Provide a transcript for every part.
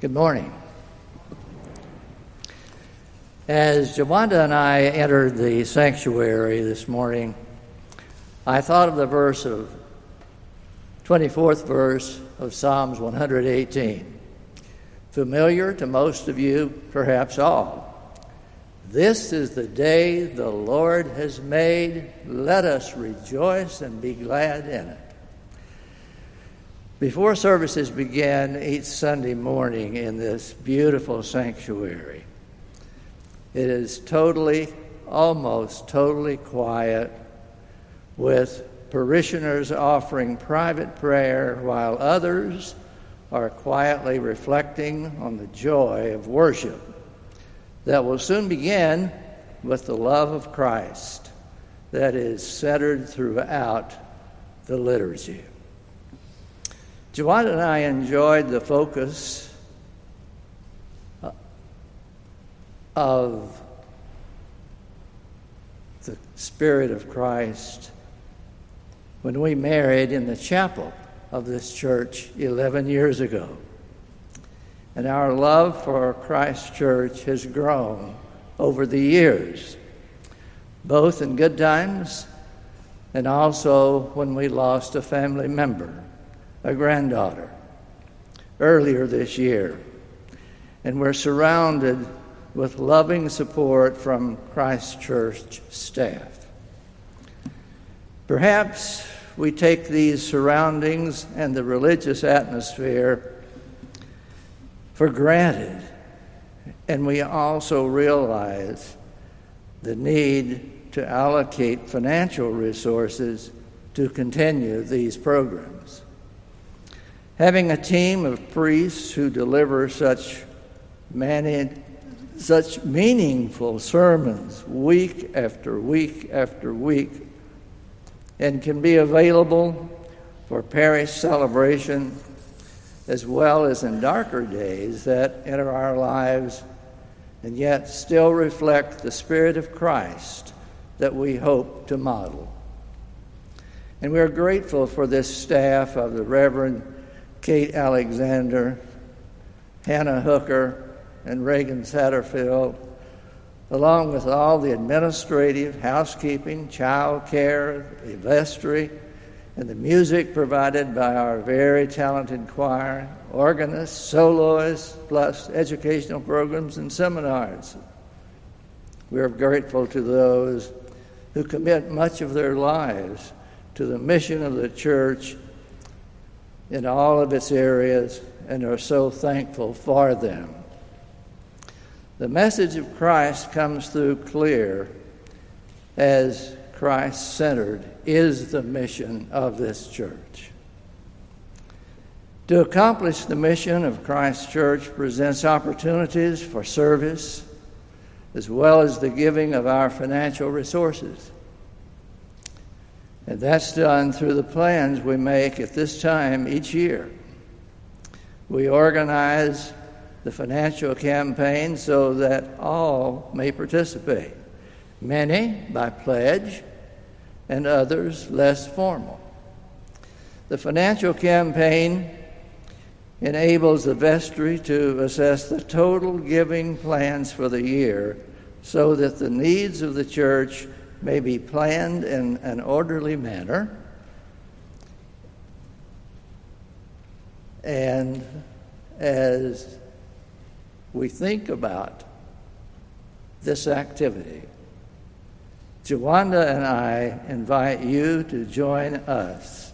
Good morning. As Jawanda and I entered the sanctuary this morning, I thought of the verse of 24th verse of Psalms 118. Familiar to most of you, perhaps all. This is the day the Lord has made. Let us rejoice and be glad in it. Before services began each Sunday morning in this beautiful sanctuary, it is totally, almost totally quiet, with parishioners offering private prayer while others are quietly reflecting on the joy of worship that will soon begin with the love of Christ that is centered throughout the liturgy. Joanne and I enjoyed the focus uh, of the Spirit of Christ when we married in the chapel of this church 11 years ago. And our love for Christ Church has grown over the years, both in good times and also when we lost a family member, a granddaughter, earlier this year. And we're surrounded with loving support from Christ Church staff. Perhaps we take these surroundings and the religious atmosphere for granted, and we also realize the need to allocate financial resources to continue these programs. Having a team of priests who deliver such managed such meaningful sermons week after week after week and can be available for parish celebration as well as in darker days that enter our lives and yet still reflect the Spirit of Christ that we hope to model. And we are grateful for this staff of the Reverend Kate Alexander, Hannah Hooker, and Reagan Satterfield, along with all the administrative, housekeeping, child care, the vestry, and the music provided by our very talented choir, organists, soloists, plus educational programs and seminars. We are grateful to those who commit much of their lives to the mission of the church in all of its areas and are so thankful for them. The message of Christ comes through clear as Christ centered is the mission of this church. To accomplish the mission of Christ's church presents opportunities for service as well as the giving of our financial resources. And that's done through the plans we make at this time each year. We organize the financial campaign so that all may participate, many by pledge and others less formal. The financial campaign enables the vestry to assess the total giving plans for the year so that the needs of the church may be planned in an orderly manner and as we think about this activity, Jawanda and I invite you to join us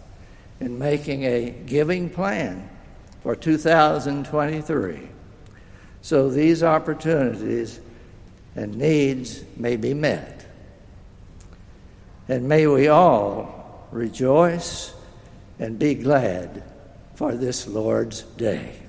in making a giving plan for 2023 so these opportunities and needs may be met. And may we all rejoice and be glad for this Lord's day.